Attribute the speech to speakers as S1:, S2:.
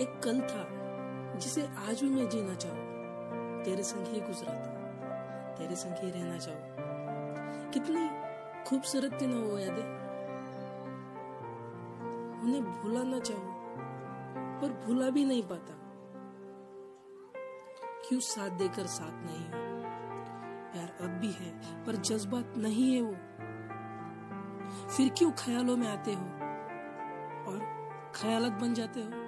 S1: एक कल था, जिसे आज भी मैं जीना चाहूँ। तेरे संग ही गुजरा था। तेरे संग ही रहना चाहूँ। कितनी खूबसूरत थी ना वो यादें। उन्हें भूलाना चाहूँ, पर भूला भी नहीं पाता। क्यों साथ देकर साथ नहीं हो? प्यार अब भी है, पर जज्बात नहीं है वो। फिर क्यों ख्यालों में आते हो? और ख्यालत बन जाते हो?